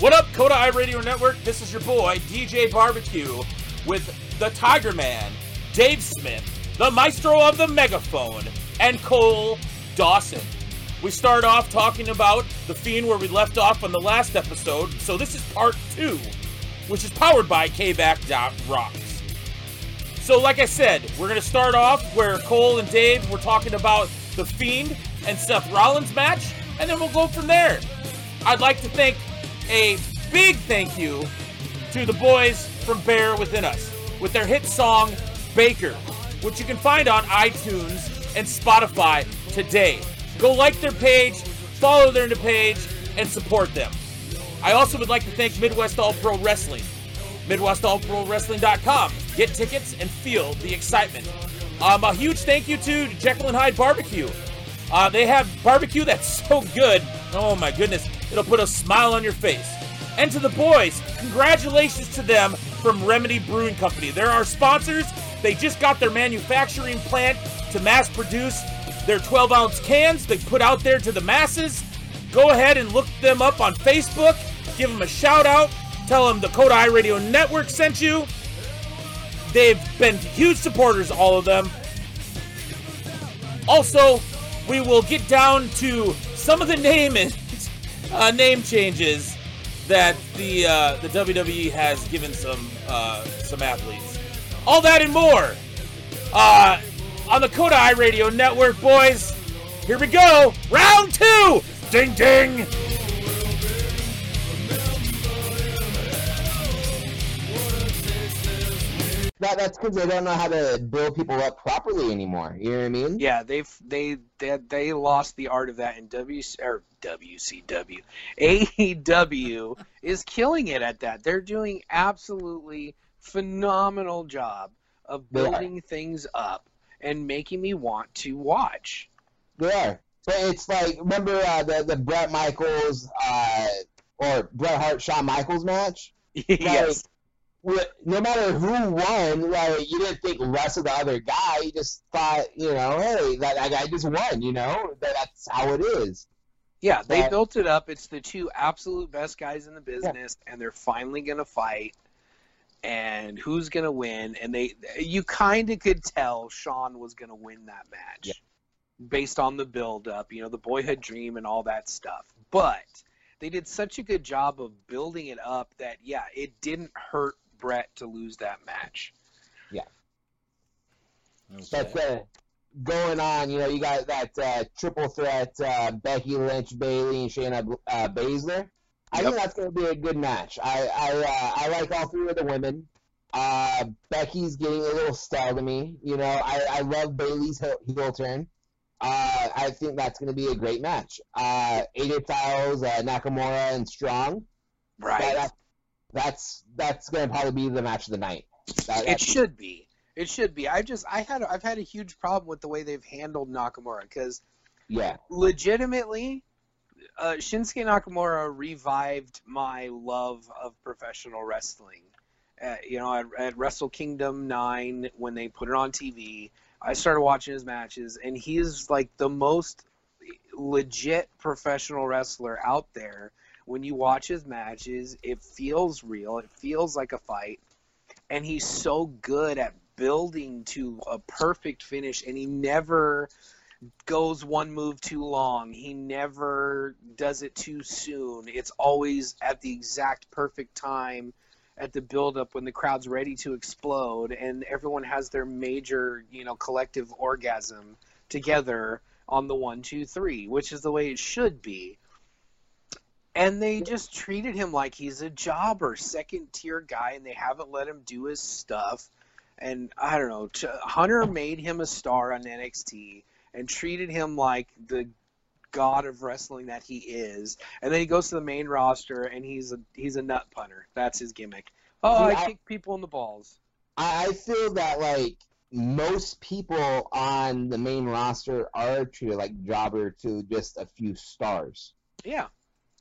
What up, Coda Eye Radio Network? This is your boy, DJ Barbecue, with the Tiger Man, Dave Smith, the Maestro of the Megaphone, and Cole Dawson. We start off talking about The Fiend where we left off on the last episode, so this is part two, which is powered by KBack.rocks. So, like I said, we're going to start off where Cole and Dave were talking about The Fiend and Seth Rollins match, and then we'll go from there. I'd like to thank a big thank you to the boys from Bear Within Us with their hit song Baker, which you can find on iTunes and Spotify today. Go like their page, follow their page, and support them. I also would like to thank Midwest All Pro Wrestling. MidwestAllProWrestling.com. Get tickets and feel the excitement. Um, a huge thank you to Jekyll and Hyde Barbecue. Uh, they have barbecue that's so good. Oh my goodness, it'll put a smile on your face. And to the boys, congratulations to them from Remedy Brewing Company. They're our sponsors. They just got their manufacturing plant to mass produce their 12 ounce cans they put out there to the masses. Go ahead and look them up on Facebook. Give them a shout out. Tell them the Coda Eye Radio Network sent you. They've been huge supporters, all of them. Also, we will get down to some of the name uh, name changes that the uh, the WWE has given some uh, some athletes. All that and more uh, on the Eye Radio Network, boys. Here we go, round two. Ding ding. That, that's because they don't know how to build people up properly anymore. You know what I mean? Yeah, they've they they they lost the art of that in W or WCW. AEW is killing it at that. They're doing absolutely phenomenal job of building things up and making me want to watch. They are. So it's like remember uh, the the Bret Michaels uh, or Bret Hart Shawn Michaels match? yes. Like, no matter who won, like you didn't think less of the other guy. You just thought, you know, hey, that, that guy just won. You know, that, that's how it is. Yeah, they but, built it up. It's the two absolute best guys in the business, yeah. and they're finally gonna fight. And who's gonna win? And they, you kind of could tell Shawn was gonna win that match, yeah. based on the build up. You know, the boyhood dream and all that stuff. But they did such a good job of building it up that yeah, it didn't hurt Bret to lose that match. Yeah. Okay. But uh, going on, you know, you got that uh, triple threat: uh, Becky Lynch, Bayley, and Shayna uh, Baszler. I yep. think that's going to be a good match. I I, uh, I like all three of the women. Uh, Becky's getting a little stale to me. You know, I, I love Bayley's heel, heel turn. Uh, I think that's going to be a great match. Uh, AJ Styles, uh, Nakamura, and Strong. Right. That, that's that's going to probably be the match of the night. That, it should be. It should be. I just I had I've had a huge problem with the way they've handled Nakamura because yeah, legitimately, uh, Shinsuke Nakamura revived my love of professional wrestling. Uh, you know, at, at Wrestle Kingdom nine when they put it on TV, I started watching his matches, and he's like the most legit professional wrestler out there when you watch his matches, it feels real. It feels like a fight. And he's so good at building to a perfect finish, and he never goes one move too long. He never does it too soon. It's always at the exact perfect time at the build up when the crowd's ready to explode and everyone has their major, you know, collective orgasm together on the one, two, three, which is the way it should be and they just treated him like he's a jobber, second tier guy, and they haven't let him do his stuff. And I don't know, Hunter made him a star on NXT and treated him like the god of wrestling that he is. And then he goes to the main roster and he's a he's a nut punter. That's his gimmick. Oh, I, I kick people in the balls. I feel that like most people on the main roster are treated like jobber to just a few stars. Yeah.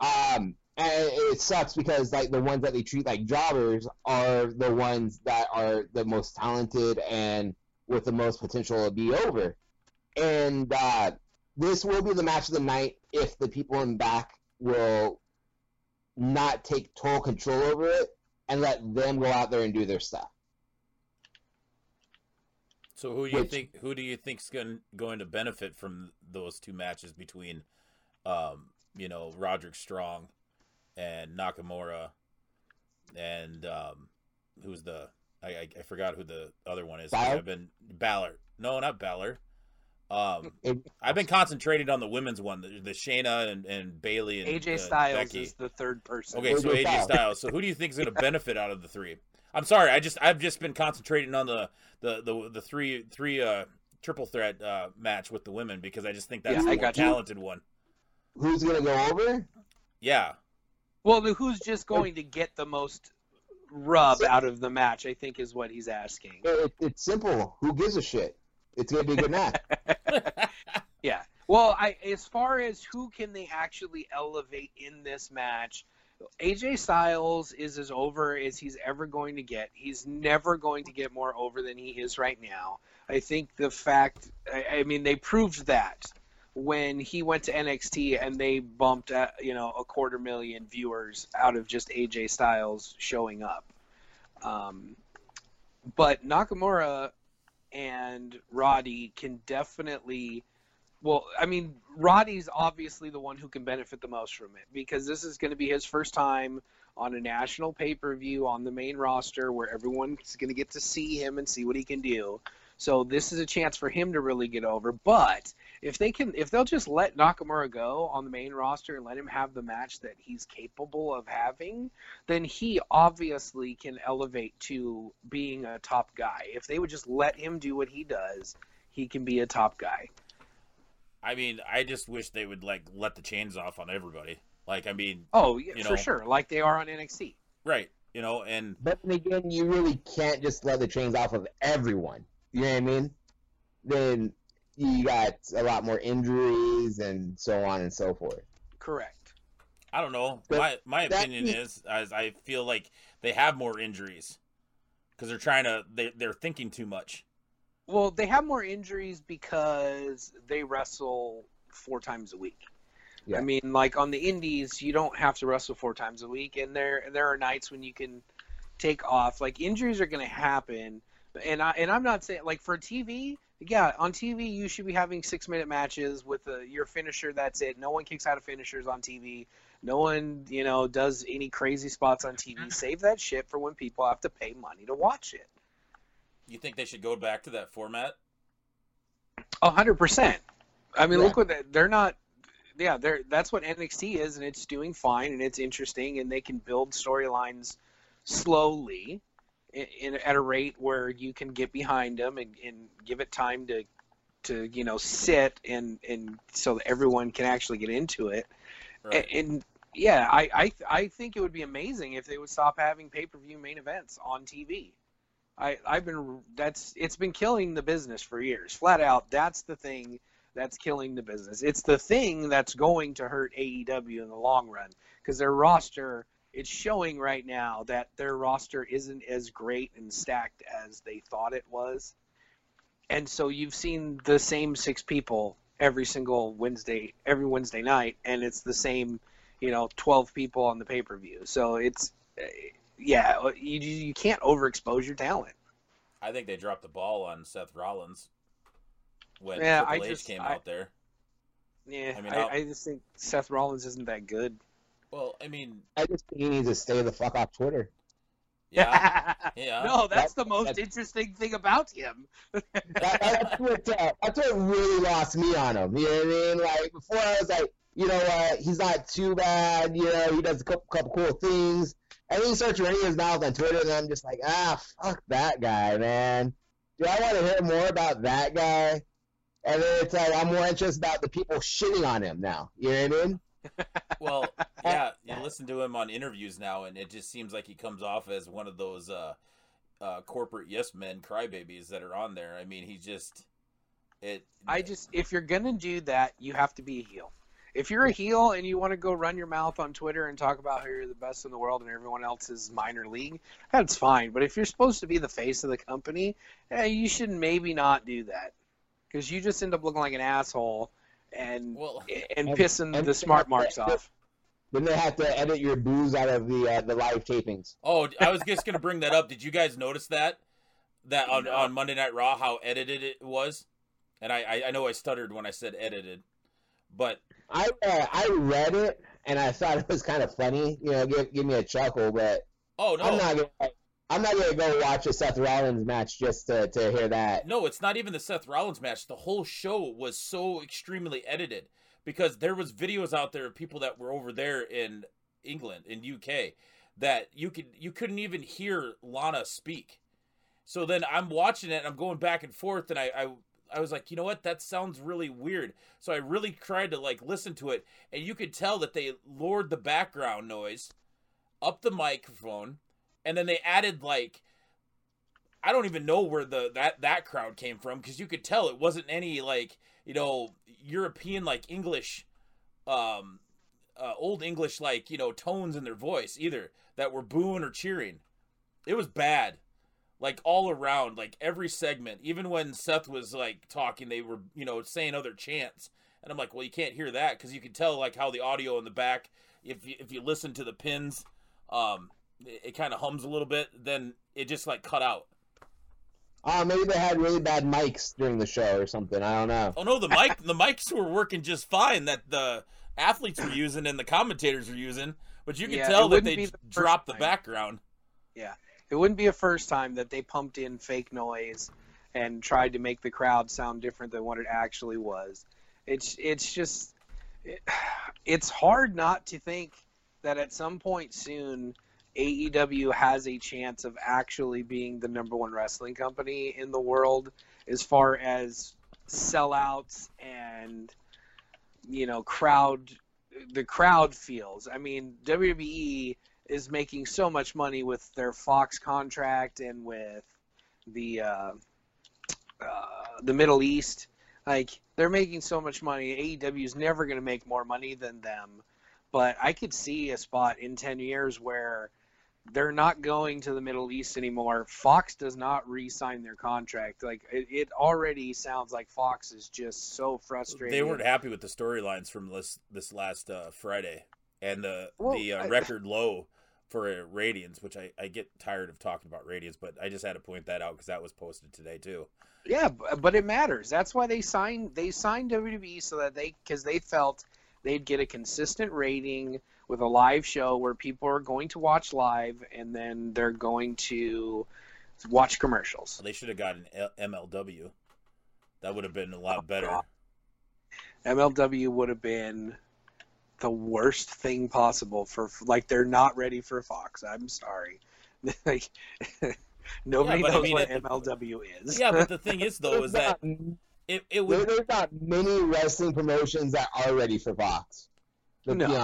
Um, and it sucks because like the ones that they treat like jobbers are the ones that are the most talented and with the most potential to be over. And uh, this will be the match of the night if the people in back will not take total control over it and let them go out there and do their stuff. So who do you Which- think who do you think's going going to benefit from those two matches between, um, you know, Roderick Strong and Nakamura, and um, who's the I, I I forgot who the other one is. Balor? I've been Balor. No, not Balor. Um, I've been concentrating on the women's one, the, the Shayna and, and Bayley and AJ uh, Styles Becky. is the third person. Okay, so AJ AJ Styles. Styles. So who do you think is going to benefit out of the three? I'm sorry, I just I've just been concentrating on the the the, the three three uh triple threat uh match with the women because I just think that's Yeah, the I more got you. talented one. Who's gonna go over? Yeah. Well, the- who's just going to get the most rub out of the match? I think is what he's asking. It, it's simple. Who gives a shit? It's gonna be a good match. Yeah. Well, I as far as who can they actually elevate in this match, AJ Styles is as over as he's ever going to get. He's never going to get more over than he is right now. I think the fact, I, I mean, they proved that when he went to NXT and they bumped, uh, you know, a quarter million viewers out of just AJ Styles showing up. Um, but Nakamura and Roddy can definitely well, I mean, Roddy's obviously the one who can benefit the most from it because this is going to be his first time on a national pay per view on the main roster where everyone's going to get to see him and see what he can do. So this is a chance for him to really get over. But if they can, if they'll just let Nakamura go on the main roster and let him have the match that he's capable of having, then he obviously can elevate to being a top guy. If they would just let him do what he does, he can be a top guy. I mean, I just wish they would like let the chains off on everybody. Like, I mean, Oh, yeah, You for sure, like they are on NXT. right? You know, and But then again, you really can't just let the chains off of everyone. You know what I mean? Then you got a lot more injuries and so on and so forth. Correct. I don't know. That- my my opinion is- is, as I feel like they have more injuries because they're trying to they they're thinking too much. Well, they have more injuries because they wrestle four times a week. Yeah. I mean, like on the indies, you don't have to wrestle four times a week, and there there are nights when you can take off. Like injuries are going to happen, and I and I'm not saying like for TV, yeah, on TV you should be having six minute matches with a, your finisher. That's it. No one kicks out of finishers on TV. No one, you know, does any crazy spots on TV. Mm-hmm. Save that shit for when people have to pay money to watch it. You think they should go back to that format? A hundred percent. I mean, Yeah. look what they- they're not. Yeah, they're that's what NXT is, and it's doing fine, and it's interesting, and they can build storylines slowly, in, in at a rate where you can get behind them and, and give it time to, to you know sit and and so that everyone can actually get into it. Right. And, and yeah, I, I I think it would be amazing if they would stop having pay per view main events on TV. I I've been that's it's been killing the business for years. Flat out, that's the thing that's killing the business. It's the thing that's going to hurt AEW in the long run because their roster it's showing right now that their roster isn't as great and stacked as they thought it was. And so you've seen the same six people every single Wednesday, every Wednesday night, and it's the same, you know, 12 people on the pay per view. So it's, yeah, you, you can't overexpose your talent. I think they dropped the ball on Seth Rollins when Yeah, Triple I H just- came I- out there. Yeah, I I, mean, I, how- just think Seth Rollins isn't that good. Well, I mean, I just think he needs to stay the fuck off Twitter. yeah, yeah. no, that's That- the most that's- interesting thing about him. That, that's what uh, that's what really lost me on him. You know what I mean? Like before, I was like, you know what? He's not too bad. You know, he does a couple, couple cool things. And then he starts running his mouth on Twitter, and I'm just like, ah, fuck that guy, man. Do I want to hear more about that guy? And then it's like I'm more interested about the people shitting on him now. You know what I mean? Well, yeah, you listen to him on interviews now, and it just seems like he comes off as one of those uh, uh, corporate yes men crybabies that are on there. I mean, he just it. I just, if you're gonna do that, you have to be a heel. If you're a heel and you want to go run your mouth on Twitter and talk about how you're the best in the world and everyone else is minor league, that's fine. But if you're supposed to be the face of the company, eh, you should maybe not do that because you just end up looking like an asshole and well, and And- pissing and- the smart marks off. then they have to edit your booze out of the uh, the live tapings. Oh, I was just gonna bring that up. Did you guys notice that that on, on Monday Night Raw how edited it was? And I, I I know I stuttered when I said edited, but I uh, I read it and I thought it was kind of funny. You know, give give me a chuckle, but oh no, I'm not gonna. I'm not gonna go watch a Seth Rollins match just to, to hear that. No, it's not even the Seth Rollins match. The whole show was so extremely edited because there was videos out there of people that were over there in England in UK that you could you couldn't even hear Lana speak. So then I'm watching it and I'm going back and forth and I, I I was like, you know what? That sounds really weird. So I really tried to like listen to it, and you could tell that they lowered the background noise up the microphone, and then they added like I don't even know where the that that crowd came from because you could tell it wasn't any like you know European like English, um, uh, old English like you know tones in their voice either that were booing or cheering. It was bad like all around, like every segment. Even when Seth was like talking, they were you know saying other chants, and I'm like, well, you can't hear that because you can tell like how the audio in the back, if you if you listen to the pins, um, it, it kind of hums a little bit. Then it just like cut out. Oh, maybe they had really bad mics during the show or something. I don't know. Oh no, the mic the mics were working just fine that the athletes were using and the commentators were using, but you could Yeah, tell that they the first dropped the background. Yeah, it wouldn't be a first time that they pumped in fake noise and tried to make the crowd sound different than what it actually was. It's it's just it, it's hard not to think that at some point soon AEW has a chance of actually being the number one wrestling company in the world as far as sellouts and you know crowd the crowd feels. I mean WWE is making so much money with their Fox contract and with the uh, uh, the Middle East. Like they're making so much money. AEW is never going to make more money than them. But I could see a spot in ten years where they're not going to the Middle East anymore. Fox does not re-sign their contract. Like it, it already sounds like Fox is just so frustrated. They weren't happy with the storylines from this this last uh, Friday and the Well, the uh, I- record low for uh, ratings, which I, I get tired of talking about ratings, but I just had to point that out because that was posted today too. Yeah, but it matters. That's why they signed they signed WWE so that they because they felt they'd get a consistent rating with a live show where people are going to watch live and then they're going to watch commercials. They should have gotten MLW. That would have been a lot oh, better. MLW would have been the worst thing possible for like they're not ready for Fox. I'm sorry. like nobody Yeah, but I knows mean, what it- MLW is. Yeah, but the thing is though is that There's it, it not, would there's not many wrestling promotions that are ready for Fox. Let's be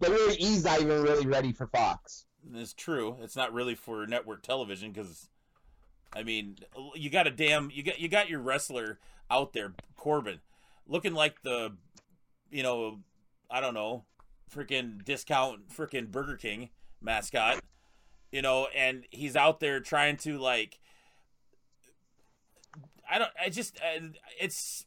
No. honest. WWE's not even really ready for Fox. It's true. It's not really for network television because, I mean, you got a damn you got you got your wrestler out there, Corbin, looking like the, you know, I don't know, freaking discount freaking Burger King mascot, you know, and he's out there trying to like, I don't, I just, it's.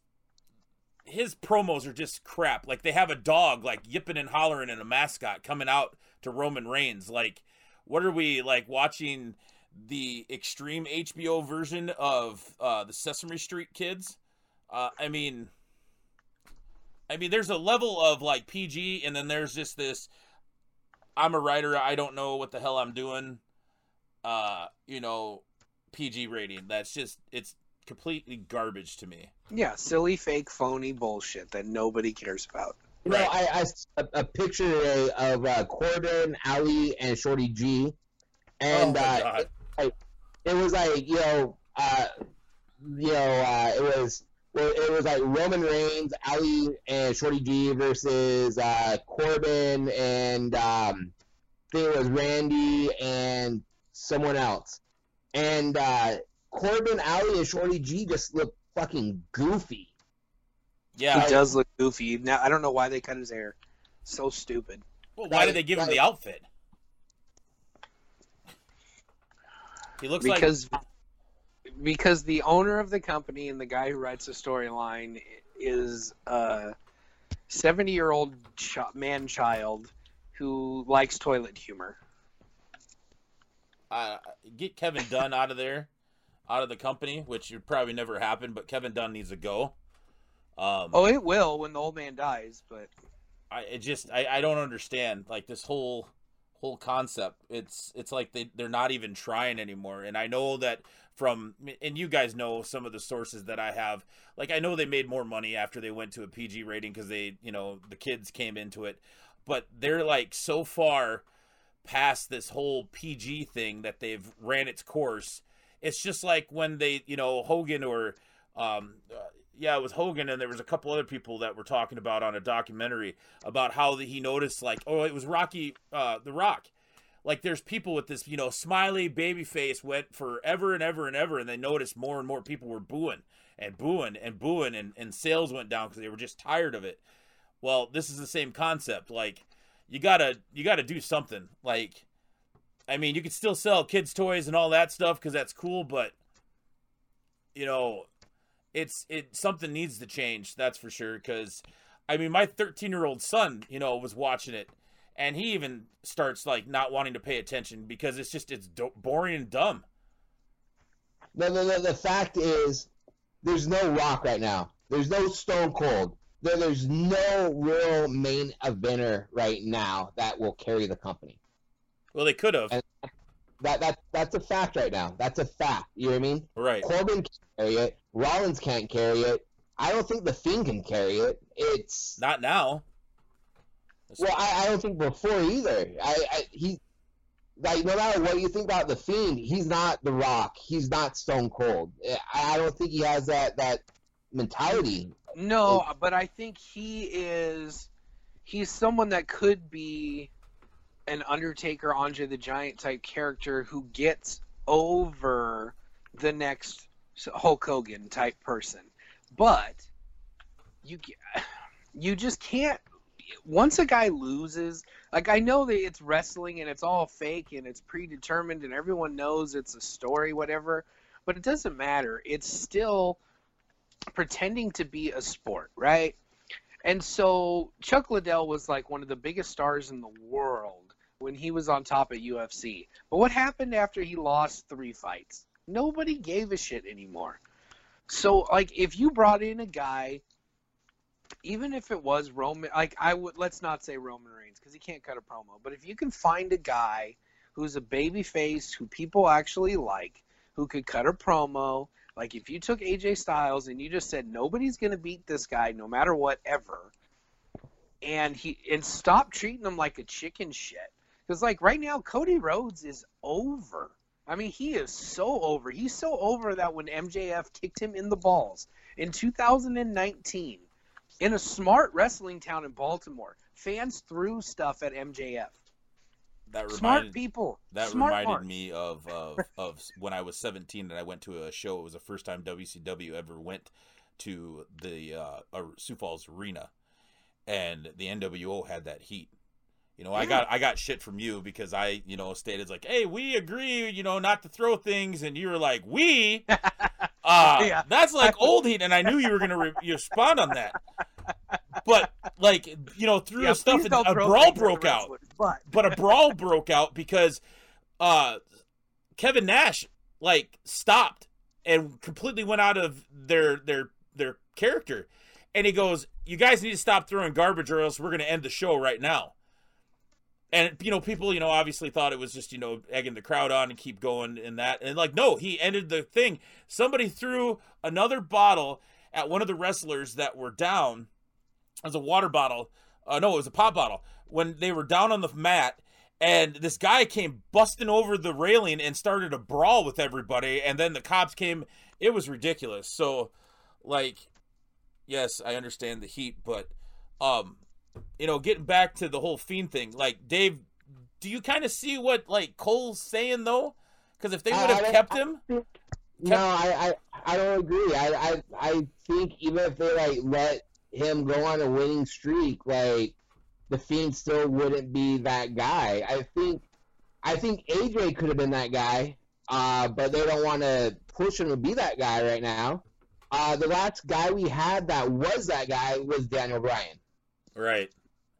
His promos are just crap. Like they have a dog like yipping and hollering and a mascot coming out to Roman Reigns. Like, what are we like watching the extreme HBO version of uh, the Sesame Street Kids? Uh, I mean, I mean, there's a level of like PG, and then there's just this. I'm a writer. I don't know what the hell I'm doing. Uh, you know, PG rating. That's just it's completely garbage to me. Yeah, silly, fake, phony bullshit that nobody cares about. You know, Right. I, I s- a, a picture today of uh, Corbin, Ali, and Shorty G, and oh my uh, god! it, it was like you know, uh, you know, uh, it was well, it was like Roman Reigns, Ali, and Shorty G versus uh, Corbin and um, I think it was Randy and someone else, and uh, Corbin, Ali, and Shorty G just look fucking goofy. yeah. He does look goofy. Now I don't know why they cut his hair. So stupid. Well, why did they give him the outfit? He looks like because because the owner of the company and the guy who writes the storyline is a seventy-year-old ch- man child who likes toilet humor. Uh, get Kevin Dunn out of there, out of the company, which would probably never happen. But Kevin Dunn needs to go. Um, Oh, it will when the old man dies, but I it just I, I don't understand like this whole whole concept. It's it's like they they're not even trying anymore. And I know that from and you guys know some of the sources that I have. Like I know they made more money after they went to a PG rating because they you know the kids came into it, but they're like so far past this whole PG thing that they've ran its course. It's just like when they you know Hogan or um, uh, yeah, it was Hogan, and there was a couple other people that were talking about on a documentary about how he noticed, like, oh, it was Rocky, uh, the Rock. Like, there's people with this, you know, smiley baby face went forever and ever and ever, and they noticed more and more people were booing and booing and booing, and, and sales went down because they were just tired of it. Well, this is the same concept. Like, you gotta, you gotta do something. Like, I mean, you could still sell kids' toys and all that stuff because that's cool, but you know, it's it something needs to change that's for sure because i mean my 13 year old son you know was watching it and he even starts like not wanting to pay attention because it's just it's do- boring and dumb No, no, no. The fact is, there's no Rock right now. There's no Stone Cold. There, there's no real main eventer right now that will carry the company. Well they could have And- That that that's a fact right now. That's a fact. You know what I mean? right Corbin can't carry it. Rollins can't carry it. I don't think the Fiend can carry it. It's not now well, I, I don't think before either. I, I he like no matter what you think about the Fiend, he's not The Rock. He's not Stone Cold. I, I don't think he has that that mentality. no, but I think he is he's someone that could be an Undertaker, Andre the Giant type character who gets over the next Hulk Hogan type person. But you you just can't once a guy loses like i know that it's wrestling and it's all fake and it's predetermined and everyone knows it's a story whatever but it doesn't matter. It's still pretending to be a sport right? And so chuck liddell was like one of the biggest stars in the world when he was on top at ufc but what happened after he lost three fights nobody gave a shit anymore so like if you brought in a guy even if it was Roman, like I would, let's not say Roman Reigns because he can't cut a promo. But if you can find a guy who's a baby face who people actually like, who could cut a promo, like if you took AJ Styles and you just said nobody's gonna beat this guy no matter what ever, and he and stop treating him like a chicken shit. Because like right now, Cody Rhodes is over. I mean, he is so over. He's so over that when MJF kicked him in the balls in 2019 in a smart wrestling town in Baltimore, fans threw stuff at MJF. that reminded, Smart people. that Smart reminded marks. me of, of of when I was 17 and I went to a show. It was the first time WCW ever went to the uh, Sioux Falls Arena, and the NWO had that heat. You know, I got I got shit from you because I you know stated like, hey, we agree, you know, not to throw things, and you were like, we. Uh, Yeah. that's like old heat, and I knew you were gonna re- respond on that. But like you know, through Yeah, the stuff, don't a brawl things at the broke out But but a brawl broke out because uh Kevin Nash like stopped and completely went out of their their their character. And he goes, "You guys need to stop throwing garbage or else we're going to end the show right now." And you know, people, you know, obviously thought it was just, you know, egging the crowd on and keep going and that. And like, no, he ended the thing. Somebody threw another bottle at one of the wrestlers that were down as a water bottle. Uh, no, it was a pop bottle. When they were down on the mat, and this guy came busting over the railing and started a brawl with everybody, and then the cops came. It was ridiculous. So, like, yes, I understand the heat, but, um, you know, getting back to the whole fiend thing, like Dave, do you kind of see what like Cole's saying though? Because if they would have kept him, No, I, I, I don't agree. I, I, I think even if they like let him go on a winning streak, like the Fiend still wouldn't be that guy. I think, I think AJ could have been that guy, uh, but they don't want to push him to be that guy right now. Uh, the last guy we had that was that guy was Daniel Bryan. Right.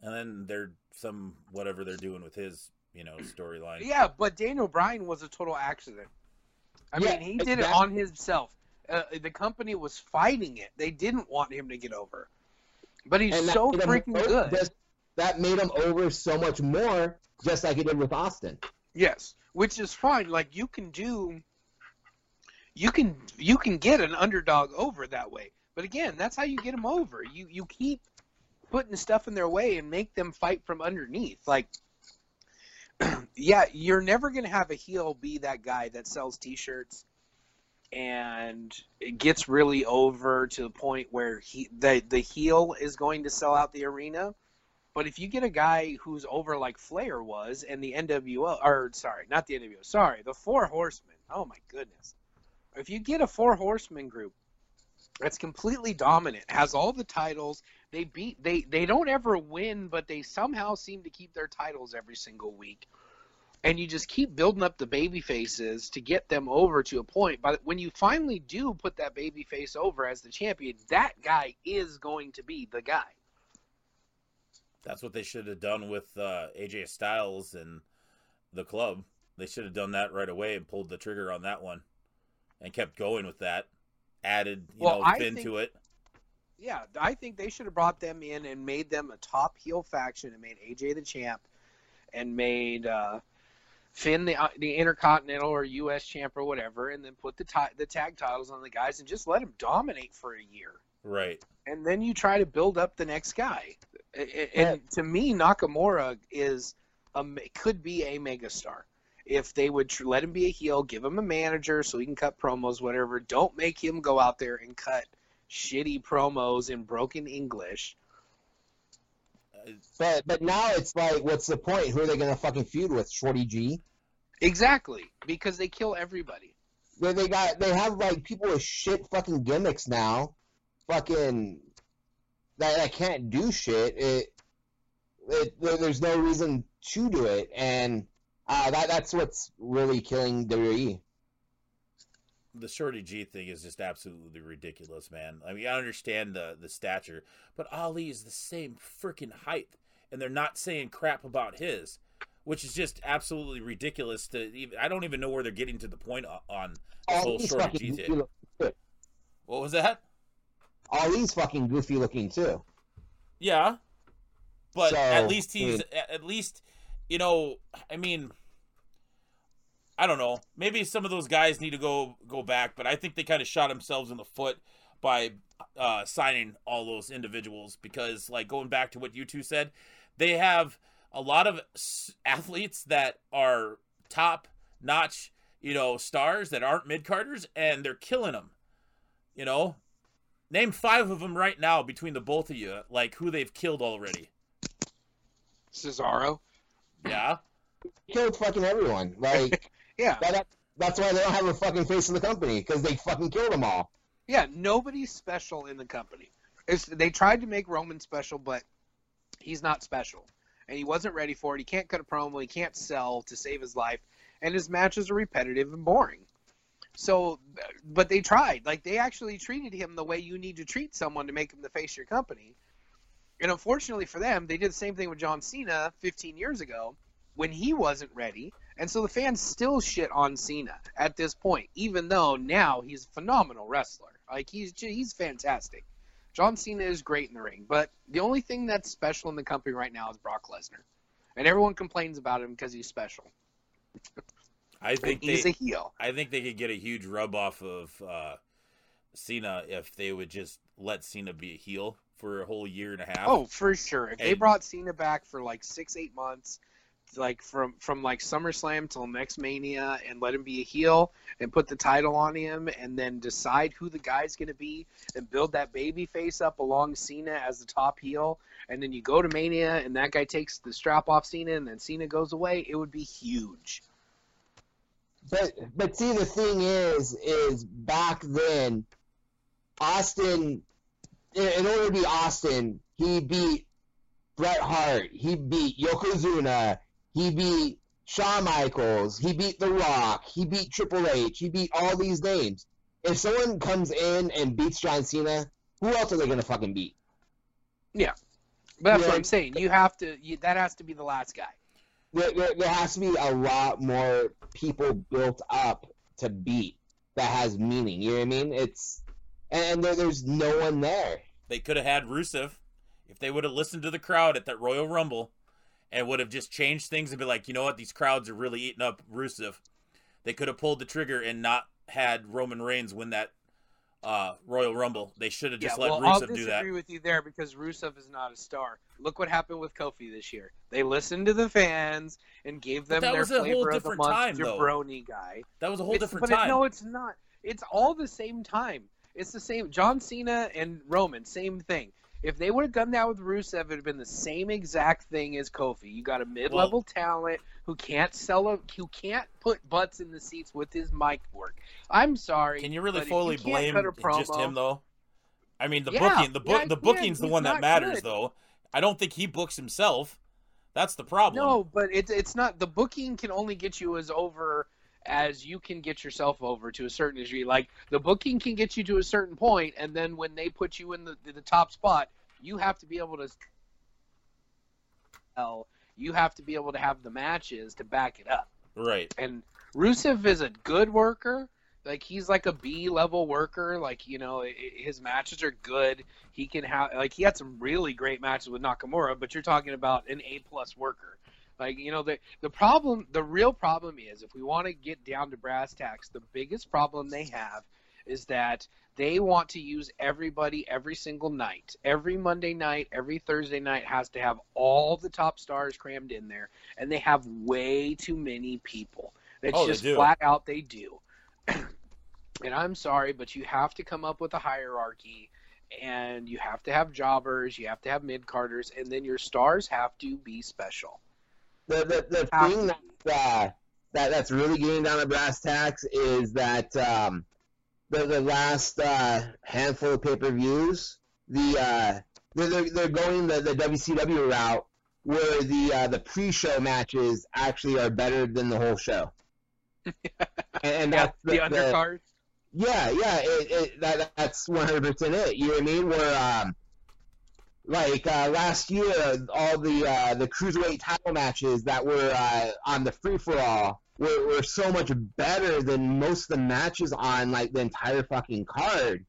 And then they're some whatever they're doing with his, you know, storyline. Yeah, but Daniel Bryan was a total accident. I Yeah, mean, he did it on himself. Uh, the company was fighting it. They didn't want him to get over. But he's And so made him freaking o- good. just- that made him over so much more, just like he did with Austin. Yes, which is fine. Like you can do, you can you can get an underdog over that way. But again, that's how you get him over. You you keep putting stuff in their way and make them fight from underneath. Like, yeah, you're never gonna have a heel be that guy that sells T-shirts and it gets really over to the point where he the the heel is going to sell out the arena. But if you get a guy who's over like Flair was, and the NWO, or sorry, not the NWO, sorry, the Four Horsemen. Oh my goodness! If you get a Four Horsemen group that's completely dominant, has all the titles, they beat, they they don't ever win, but they somehow seem to keep their titles every single week. And you just keep building up the baby faces to get them over to a point. But when you finally do put that baby face over as the champion, that guy is going to be the guy. That's what they should have done with uh, AJ Styles and the club. They should have done that right away and pulled the trigger on that one, and kept going with that. Added, you Well, know, I Finn think- to it. Yeah, I think they should have brought them in and made them a top heel faction and made AJ the champ and made uh, Finn the uh, the Intercontinental or U.S. champ or whatever, and then put the ti- the tag titles on the guys and just let them dominate for a year. Right. And then you try to build up the next guy. A- a- And to me, Nakamura is a could be a megastar if they would tr- let him be a heel, give him a manager so he can cut promos, whatever. Don't make him go out there and cut shitty promos in broken English. But but now it's like, what's the point? Who are they gonna fucking feud with? Shorty G. Exactly, because they kill everybody. They they got they have like people with shit fucking gimmicks now, fucking that, that can't do shit. It, it there's no reason to do it, and uh, that that's what's really killing. WWE. The Shorty G thing is just absolutely ridiculous, man. I mean, I understand the the stature, but Ali is the same freaking height, and they're not saying crap about his, which is just absolutely ridiculous. To even, I don't even know where they're getting to the point on this whole Shorty G thing. What was that? Ali's fucking goofy looking too. Yeah, but So, at least I he's mean- at least you know. I mean, I don't know. Maybe some of those guys need to go go back, but I think they kind of shot themselves in the foot by uh, signing all those individuals because, like, going back to what you two said, they have a lot of athletes that are top notch, you know, stars that aren't mid carders, and they're killing them. You know, name five of them right now between the both of you, like who they've killed already. Cesaro. Yeah. Killed fucking everyone. Like Yeah, that, that- that's why they don't have a fucking face in the company because they fucking killed them all. yeah. Nobody's special in the company. It's, they tried to make Roman special, but he's not special, and he wasn't ready for it. He can't cut a promo. He can't sell to save his life, and his matches are repetitive and boring. So, but they tried. Like they actually treated him the way you need to treat someone to make him the face of your company. And unfortunately for them, they did the same thing with John Cena 15 years ago when he wasn't ready. And so the fans still shit on Cena at this point, even though now he's a phenomenal wrestler. Like he's he's fantastic. John Cena is great in the ring, but the only thing that's special in the company right now is Brock Lesnar, and everyone complains about him because he's special. I And think he's they, a heel. I think they could get a huge rub off of uh, Cena if they would just let Cena be a heel for a whole year and a half. Oh, for sure. If they brought Cena back for like six, eight months, like from from like SummerSlam till next Mania, and let him be a heel and put the title on him, and then decide who the guy's going to be, and build that baby face up along Cena as the top heel, and then you go to Mania, and that guy takes the strap off Cena, and then Cena goes away. It would be huge. But but see the thing is is back then Austin in, in order to be Austin, he beat Bret Hart, he beat Yokozuna, he beat Shawn Michaels, he beat The Rock, he beat Triple H, he beat all these names. If someone comes in and beats John Cena, who else are they gonna fucking beat? Yeah, but that's Yeah. what I'm saying. You have to. You, that has to be the last guy. there, there, there has to be a lot more people built up to beat that has meaning. You know what I mean? It's and, and there, there's no one there. They could have had Rusev if they would have listened to the crowd at that Royal Rumble and would have just changed things and be like, you know what, these crowds are really eating up Rusev. They could have pulled the trigger and not had Roman Reigns win that uh, Royal Rumble. They should have just yeah, let well, Rusev do that. I'll disagree with you there because Rusev is not a star. Look what happened with Kofi this year. They listened to the fans and gave them that their was a whole flavor of the different month time, though. jabroni guy. That was a whole It's- different but time. It, no, it's not. It's all the same time. It's the same. John Cena and Roman, same thing. If they would have done that with Rusev, it would have been the same exact thing as Kofi. You got a mid-level talent who can't sell a, who can't put butts in the seats with his mic work. I'm sorry. Can you really fully can't blame a just him though? I mean, the Yeah, booking, the book, yeah, the booking's the one that matters good. though. I don't think he books himself. That's the problem. No, but it's it's not. The booking can only get you as over as you can get yourself over to a certain degree. Like the booking can get you to a certain point, and then when they put you in the the top spot, you have to be able to. Well, you have to be able to have the matches to back it up. Right. And Rusev is a good worker. Like he's like a B level worker. Like you know, his matches are good. He can have like he had some really great matches with Nakamura, but you're talking about an A plus worker. Like you know, the the problem, the real problem is if we want to get down to brass tacks, the biggest problem they have is that they want to use everybody every single night. Every Monday night, every Thursday night has to have all the top stars crammed in there, and they have way too many people. It's Oh, just flat out they do. and I'm sorry, but you have to come up with a hierarchy and you have to have jobbers, you have to have mid carders, and then your stars have to be special. The the, the thing that, uh, that that's really getting down to brass tacks is that um, the the last uh, handful of pay per views, the uh, they're, they're going the, the WCW route where the uh, the pre show matches actually are better than the whole show. and, and Yeah, that's the, undercard. Yeah, yeah, it, it, that that's one hundred percent it. You know what I mean? Where um, like uh, last year, all the uh, the cruiserweight title matches that were uh, on the free for all were, were so much better than most of the matches on like the entire fucking card.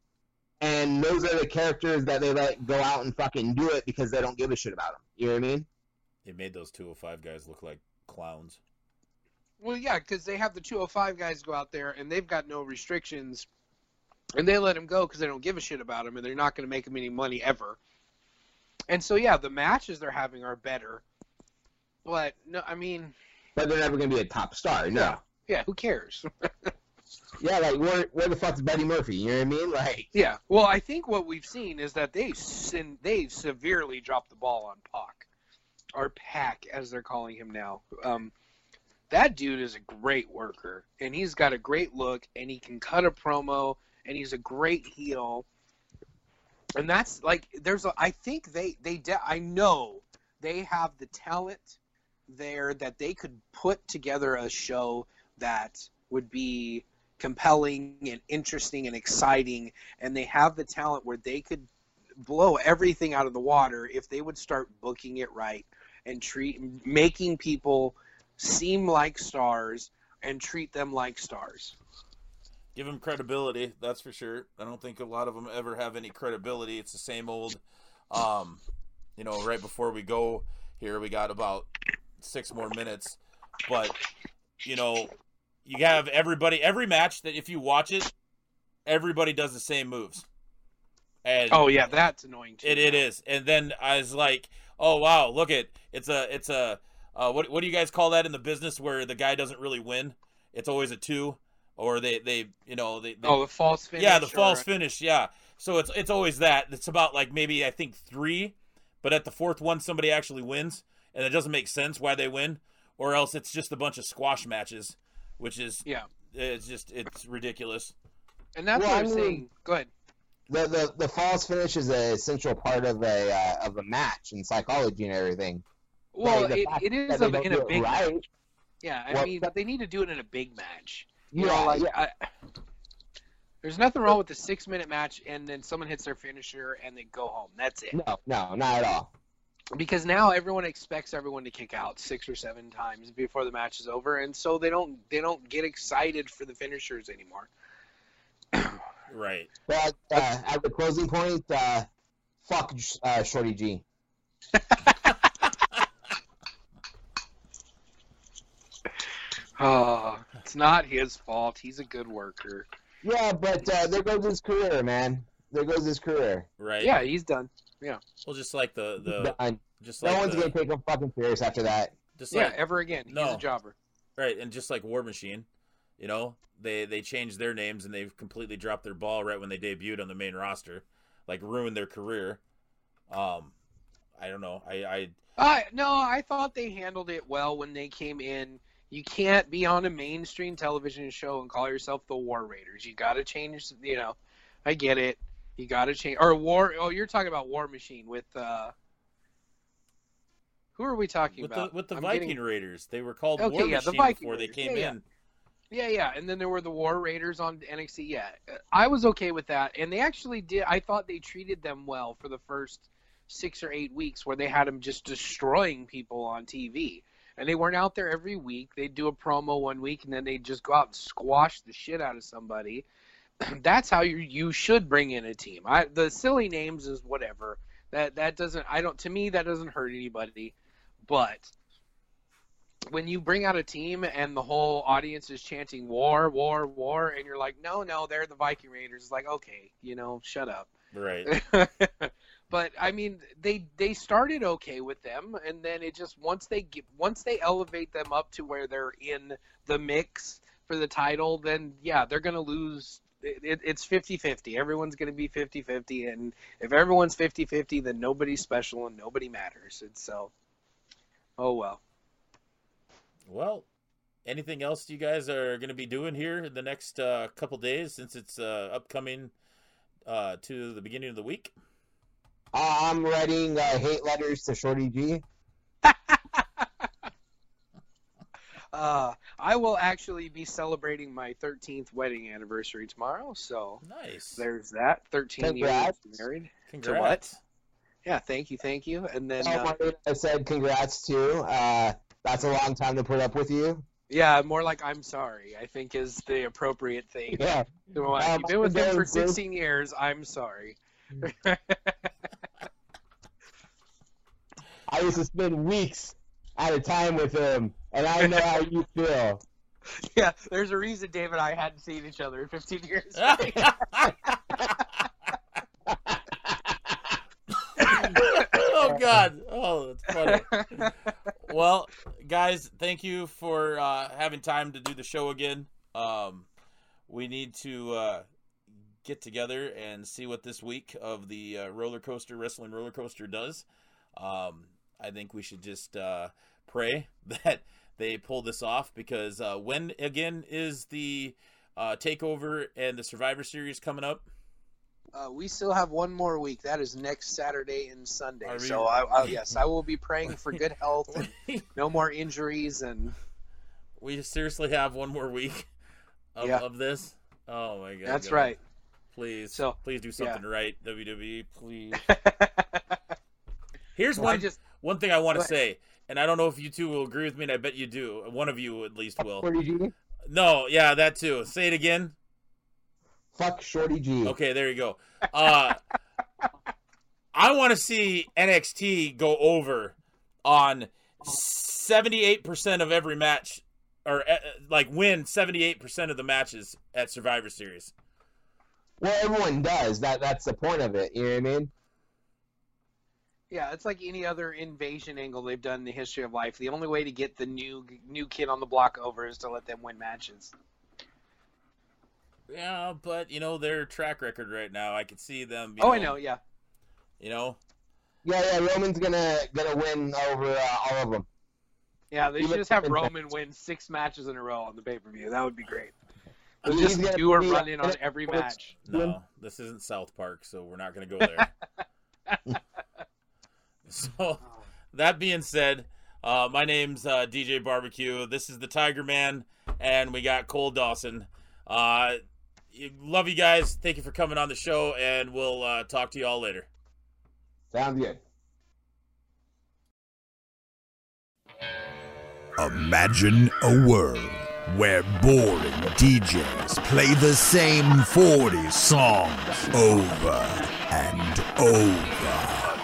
And those are the characters that they let go out and fucking do it because they don't give a shit about them. You know what I mean? It made those 205 guys look like clowns. Well, yeah, because they have the 205 guys go out there and they've got no restrictions, and they let them go because they don't give a shit about them and they're not going to make them any money ever. And so, yeah, the matches they're having are better, but no, I mean, But they're never gonna be a top star. No. Yeah. yeah, who cares? Yeah, like where where the fuck's Buddy Murphy? You know what I mean? Like yeah. Well, I think what we've seen is that they sin- they severely dropped the ball on Pac, or Pac as they're calling him now. Um, that dude is a great worker, and he's got a great look, and he can cut a promo, and he's a great heel. And that's like, there's a. I think they they de- I know they have the talent there that they could put together a show that would be compelling and interesting and exciting, and they have the talent where they could blow everything out of the water if they would start booking it right and treat making people seem like stars and treat them like stars. Give them credibility, that's for sure. I don't think a lot of them ever have any credibility. It's the same old, um, you know. Right before we go here, we got about six more minutes, but you know, you have everybody every match that if you watch it, everybody does the same moves, and Oh yeah, that's annoying too. It it is, and then I was like, oh wow, look at it's a it's a uh, what what do you guys call that in the business where the guy doesn't really win? It's always a two, or they they you know they, they Oh, the false finish. yeah the or- false finish yeah. So it's it's always that. It's about like maybe I think three, but at the fourth one somebody actually wins, and it doesn't make sense why they win, or else it's just a bunch of squash matches, which is Yeah, it's just it's ridiculous. and that's Well, what I I'm mean- saying. Go ahead. the the, the false finish is a essential part of a uh, of a match and psychology and everything. Well, Like, it, it is a, in a big right. match. Yeah, I Well, mean, that- they need to do it in a big match. You Yeah, know, like yeah. I, there's nothing wrong with the six minute match, and then someone hits their finisher and they go home. That's it. No, no, not at all. because now everyone expects everyone to kick out six or seven times before the match is over, and so they don't they don't get excited for the finishers anymore. right. But uh, at the closing point, uh, fuck uh, Shorty G. oh, it's not his fault. He's a good worker. Yeah, but uh, there goes his career, man. There goes his career. Right. Yeah, he's done. Yeah. Well, just like the the Done. just No one's the, gonna take him fucking serious after that. just Yeah, like ever again. He's No. a jobber. right, and just like War Machine, you know, they they changed their names and they've completely dropped their ball right when they debuted on the main roster, like ruined their career. Um, I don't know. I I Uh, no, I thought they handled it well when they came in. You can't be on a mainstream television show and call yourself the War Raiders. You got to change. You know, I get it. You got to change. Or War. Oh, you're talking about War Machine with. uh Who are we talking with about? the with the I'm Viking getting- Raiders, they were called Okay, War yeah, the Machine Viking before they came Yeah, yeah. in. Yeah, yeah, and then there were the War Raiders on NXT. Yeah, I was okay with that, and they actually did. I thought they treated them well for the first six or eight weeks, where they had them just destroying people on TV, and they weren't out there every week. They'd do a promo one week, and then they'd just go out and squash the shit out of somebody. That's how you you should bring in a team. I the silly names is whatever. That that doesn't. I don't. To me, that doesn't hurt anybody, but when you bring out a team and the whole audience is chanting war, war, war, and you're like, no, no, they're the Viking Raiders. It's like, okay, you know, shut up. Right. I mean, they they started okay with them, and then it just once they get once they elevate them up to where they're in the mix for the title, then yeah, they're gonna lose. It, it, it's 50-50. Everyone's to be 50-50, and if everyone's 50-50, then nobody's special and nobody matters. It's so, oh well. Well, anything else you guys are going to be doing here in the next uh, couple days since it's uh, upcoming uh, to the beginning of the week? Uh, I'm writing uh, hate letters to Shorty G. Uh, I will actually be celebrating my 13th wedding anniversary tomorrow, so Nice. there's that. 13 Congrats. years married. Congrats. Yeah, thank you, thank you. And then, Oh, uh, I said congrats too. Uh, that's a long time to put up with you. yeah, more like I'm sorry. I think is the appropriate thing. Yeah. So, like, Um, You've been with him for 16 years. I'm sorry. I used to spend weeks at a time with him, and I know how you feel. yeah, there's a reason Dave and I hadn't seen each other in 15 years. oh God! Oh, that's funny. well, guys, thank you for uh, having time to do the show again. Um, we need to uh, get together and see what this week of the uh, roller coaster wrestling roller coaster does. Um, I think we should just uh, pray that they pull this off because uh, when again is the uh, takeover and the Survivor Series coming up? Uh, we still have one more week. That is next Saturday and Sunday. Are we- So, I, I, yes, I will be praying for good health and no more injuries. And we seriously have one more week of, Yeah. of this. Oh my god! that's God. right. Please, So, please do something right, WWE. Please. I Here's one just one thing I want to say, and I don't know if you two will agree with me, and I bet you do. One of you at least will. Shorty G. No, yeah, that too. Say it again. Fuck Shorty G. Okay, there you go. Uh, I want to see NXT go over on 78% of every match, or uh, like win 78% of the matches at Survivor Series. Well, everyone does. That that's the point of it. You know what I mean? Yeah, it's like any other invasion angle they've done in the history of life. The only way to get the new new kid on the block over is to let them win matches. Yeah, but you know their track record right now. I could see them. You Oh, I know. Yeah, You know, Yeah, yeah. Roman's gonna gonna win over uh, all of them. yeah. They should just have Roman win six matches in a row on the pay per view. That would be great. They'll He's just gonna do a run in on every match. no, this isn't South Park, so we're not going to go there. So, that being said, uh, my name's uh, DJ Barbecue. This is the Tiger Man, and we got Cole Dawson. Uh, love you guys. Thank you for coming on the show, and we'll uh, talk to you all later. Sounds good. Imagine a world where boring DJs play the same 40 songs over and over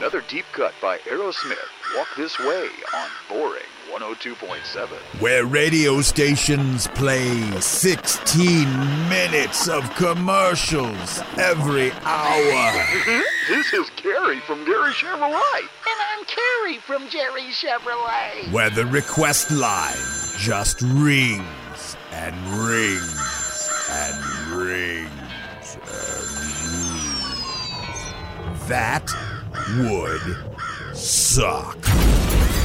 Another deep cut by Aerosmith. Walk This Way on Boring 102.7. Where radio stations play 16 minutes of commercials every hour. Mm-hmm. this is Gary from Gary Chevrolet. And I'm Carrie from Jerry Chevrolet. Where the request line just rings and rings and rings and rings. That would suck.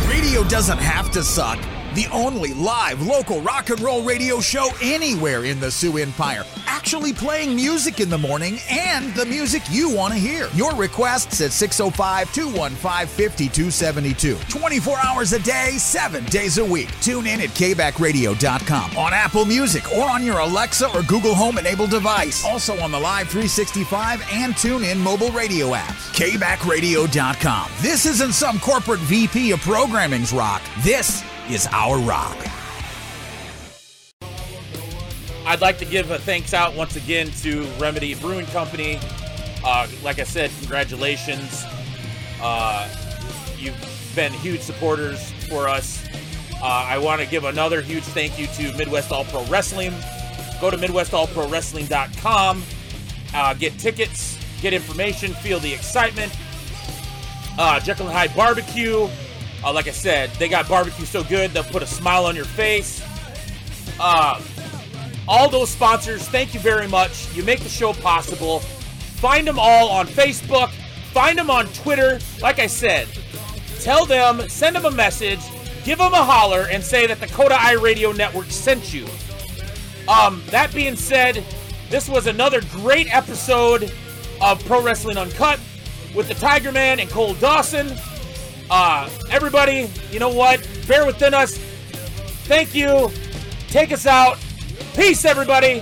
Radio doesn't have to suck. The only live local rock and roll radio show anywhere in the Sioux Empire. Actually playing music in the morning and the music you want to hear. Your requests at 605 215 5272. 24 hours a day, 7 days a week. Tune in at kbackradio.com, on Apple Music, or on your Alexa or Google Home enabled device. Also on the Live 365 and TuneIn mobile radio apps. kbackradio.com. This isn't some corporate VP of programming's rock. This is our rock. I'd like to give a thanks out once again to Remedy Brewing Company. Uh, like I said, congratulations. Uh, you've been huge supporters for us. Uh, I want to give another huge thank you to Midwest All Pro Wrestling. Go to MidwestAllProWrestling.com, uh, get tickets, get information, feel the excitement. Uh, Jekyll and Hyde Barbecue. Uh, like I said, they got barbecue so good they'll put a smile on your face. Uh, all those sponsors, thank you very much. You make the show possible. Find them all on Facebook. Find them on Twitter. Like I said, tell them, send them a message, give them a holler, and say that the Coda I Radio Network sent you. Um, that being said, this was another great episode of Pro Wrestling Uncut with the Tiger Man and Cole Dawson. Uh, everybody, you know what? Bear within us. Thank you. Take us out. Peace, everybody.